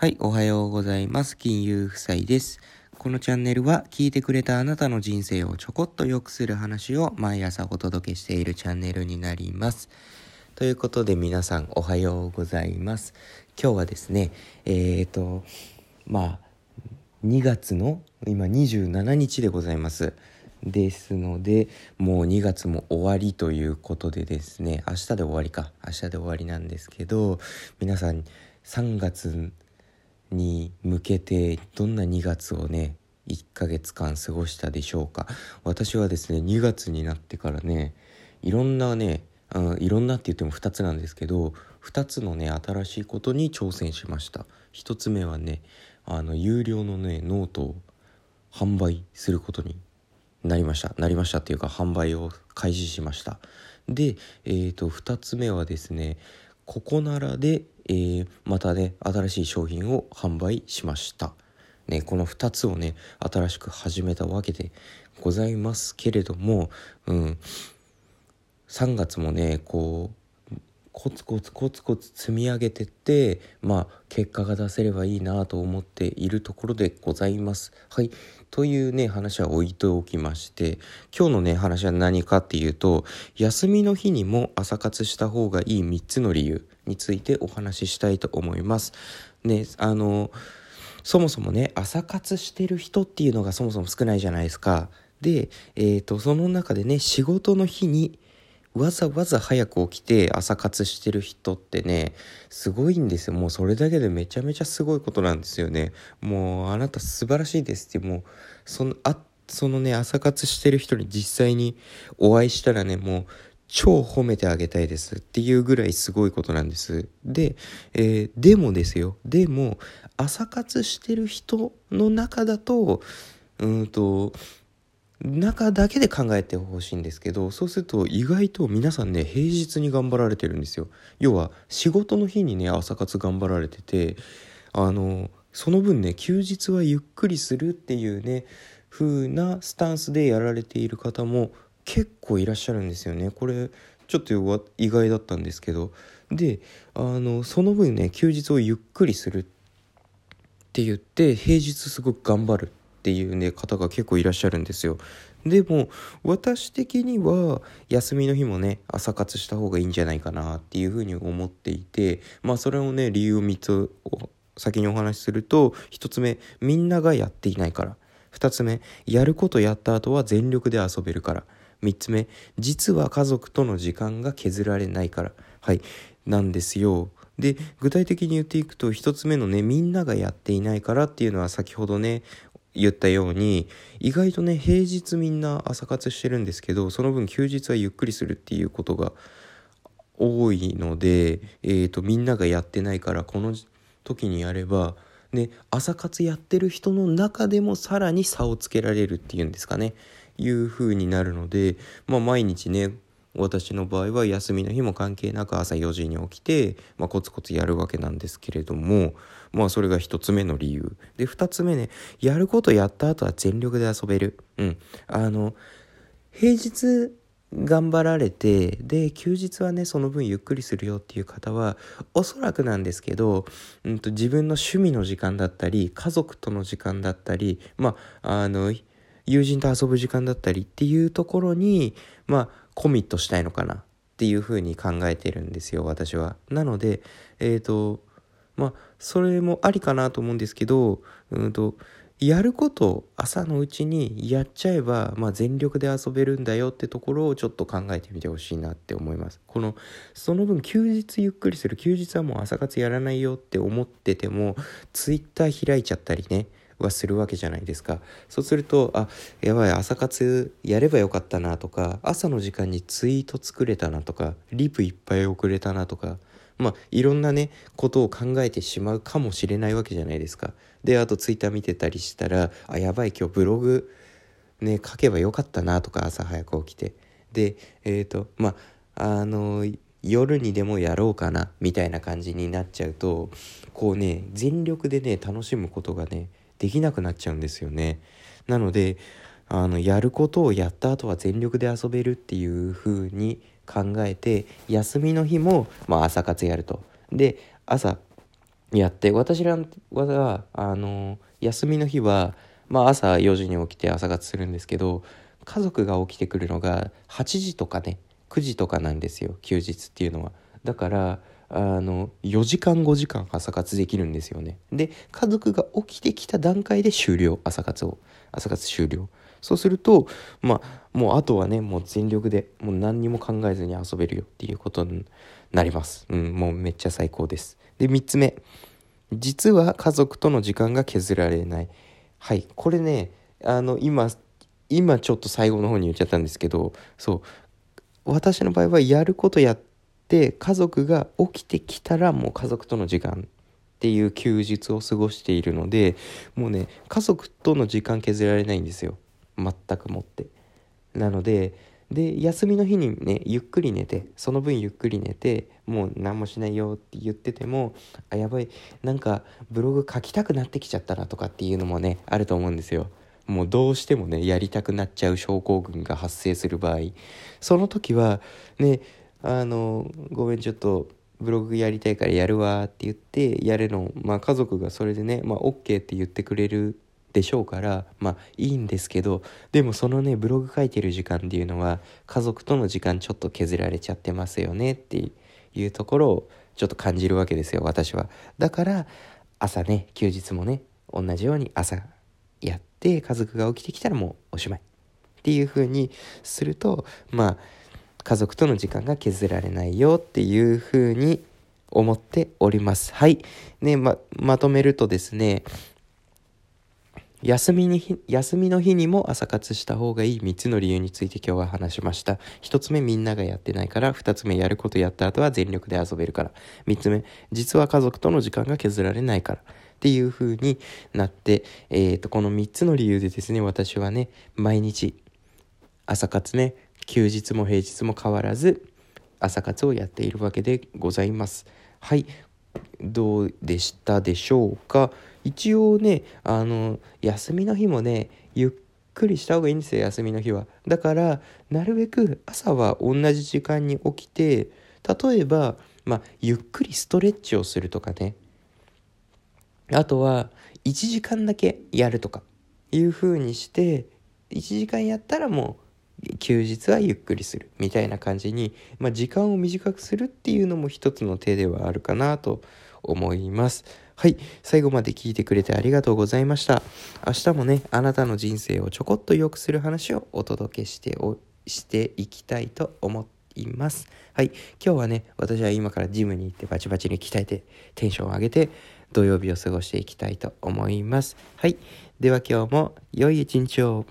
はい、おはようございます。金融夫妻です。このチャンネルは聞いてくれたあなたの人生をちょこっと良くする話を毎朝お届けしているチャンネルになります。ということで皆さんおはようございます。今日はですね、えーと、まあ、2月の今27日でございます。ですので、もう2月も終わりということでですね、明日で終わりか。明日で終わりなんですけど、皆さん3月に向けてどんな2月をね1ヶ月間過ごしたでしょうか。私はですね2月になってからねいろんなねあいろんなって言っても2つなんですけど2つのね新しいことに挑戦しました。1つ目はねあの有料のねノートを販売することになりました。なりましたっていうか販売を開始しました。でえー、と2つ目はですねここならでえー、またね新しい商品を販売しました。ね、この2つをね新しく始めたわけでございますけれども、うん、3月もねこうコツコツコツコツ積み上げてってまあ結果が出せればいいなと思っているところでございます。はいというね話は置いておきまして今日のね話は何かっていうと休みの日にも朝活した方がいい3つの理由についてお話ししたいと思います。ね、あのそもそもね朝活してる人っていうのがそもそも少ないじゃないですか。で、えーと、その中でね仕事の日にわざわざ早く起きて朝活してる人ってねすごいんですよもうそれだけでめちゃめちゃすごいことなんですよねもうあなた素晴らしいですってもうそのあそのね朝活してる人に実際にお会いしたらねもう超褒めてあげたいですっていうぐらいすごいことなんです。で、えー、でもですよ。でも、朝活してる人の中だと、うんと、中だけで考えてほしいんですけど、そうすると意外と皆さんね、平日に頑張られてるんですよ。要は、仕事の日にね、朝活頑張られてて、あの、その分ね、休日はゆっくりするっていうね、風なスタンスでやられている方も結構いらっしゃるんですよね。これちょっと意外だったんですけど。であのその分ね休日をゆっくりするって言って平日すごく頑張るっていうね方が結構いらっしゃるんですよ。でも私的には休みの日もね朝活した方がいいんじゃないかなっていうふうに思っていてまあそれをね理由を3つ先にお話しすると1つ目みんながやっていないから。2つ目やることやった後は全力で遊べるから。3つ目。実は家族との時間が削られないから。はい。なんですよ。で具体的に言っていくと1つ目のねみんながやっていないからっていうのは先ほどね言ったように意外とね平日みんな朝活してるんですけどその分休日はゆっくりするっていうことが多いので、えーと、みんながやってないからこの時にやればね朝活やってる人の中でもさらに差をつけられるっていうんですかね。いう風になるので、まあ、毎日ね私の場合は休みの日も関係なく朝4時に起きて、まあ、コツコツやるわけなんですけれどもまあそれが1つ目の理由。で2つ目ねやることやった後は全力で遊べる。うん。あの平日頑張られてで休日はねその分ゆっくりするよっていう方はおそらくなんですけど、うんと、自分の趣味の時間だったり家族との時間だったりまああの友人と遊ぶ時間だったりっていうところにまあコミットしたいのかなっていうふうに考えてるんですよ私は。なのでえっ、ー、とまあそれもありかなと思うんですけどうんとやること朝のうちにやっちゃえば、まあ、全力で遊べるんだよってところをちょっと考えてみてほしいなって思います。このその分休日ゆっくりする休日はもう朝活やらないよって思っててもツイッター開いちゃったりねはするわけじゃないですか。そうするとあやばい朝活やればよかったなとか朝の時間にツイート作れたなとかリプいっぱい送れたなとかまあいろんなねことを考えてしまうかもしれないわけじゃないですか。であとツイッター見てたりしたらあやばい今日ブログね書けばよかったなとか朝早く起きて。でえっ、ー、とまああの夜にでもやろうかなみたいな感じになっちゃうとこうね全力でね楽しむことがねできなくなっちゃうんですよね。なのであのやることをやった後は全力で遊べるっていう風に考えて休みの日も、まあ、朝活やると。で朝やって私らはあの休みの日は、まあ、朝4時に起きて朝活するんですけど家族が起きてくるのが8時とかね9時とかなんですよ休日っていうのは。だからあの4時間5時間朝活できるんですよね。で家族が起きてきた段階で終了朝活を朝活終了。そうするとまあもうあとはねもう全力でもう何にも考えずに遊べるよっていうことになります。うん、もうめっちゃ最高です。で、3つ目。実は家族との時間が削られない。はい、これね、あの、今、今ちょっと最後の方に言っちゃったんですけど、そう、私の場合はやることやって、家族が起きてきたらもう家族との時間っていう休日を過ごしているので、もうね、家族との時間削られないんですよ。全くもって。なので、で休みの日にねゆっくり寝てその分ゆっくり寝てもう何もしないよって言っててもあやばいなんかブログ書きたくなってきちゃったなとかっていうのもねあると思うんですよ。もうどうしてもねやりたくなっちゃう症候群が発生する場合その時はねあのごめんちょっとブログやりたいからやるわって言ってやるのまあ家族がそれでねまあ OK って言ってくれるでしょうからまあいいんですけどでもそのねブログ書いてる時間っていうのは家族との時間ちょっと削られちゃってますよねっていうところをちょっと感じるわけですよ私は。だから朝ね休日もね同じように朝やって家族が起きてきたらもうおしまい。っていう風にするとまあ家族との時間が削られないよっていう風に思っております。はい。ね、ま、まとめるとですね、休みに休みの日にも朝活した方がいい3つの理由について今日は話しました。1つ目みんながやってないから、2つ目やることやった後は全力で遊べるから、3つ目実は家族との時間が削られないから。っていう風になって、えー、とこの3つの理由でですね私はね毎日朝活ね休日も平日も変わらず朝活をやっているわけでございます。はい。どうでしたでしょうか？一応ねあの休みの日もねゆっくりした方がいいんですよ休みの日は。だからなるべく朝は同じ時間に起きて例えば、まあ、ゆっくりストレッチをするとかね。あとは1時間だけやるとかいう風にして1時間やったらもう休日はゆっくりするみたいな感じに、まあ、時間を短くするっていうのも一つの手ではあるかなと思います。はい。最後まで聞いてくれてありがとうございました。明日もね、あなたの人生をちょこっと良くする話をお届けしてお、していきたいと思います。はい。今日はね、私は今からジムに行ってバチバチに鍛えて、テンションを上げて、土曜日を過ごしていきたいと思います。はい。では今日も良い一日を。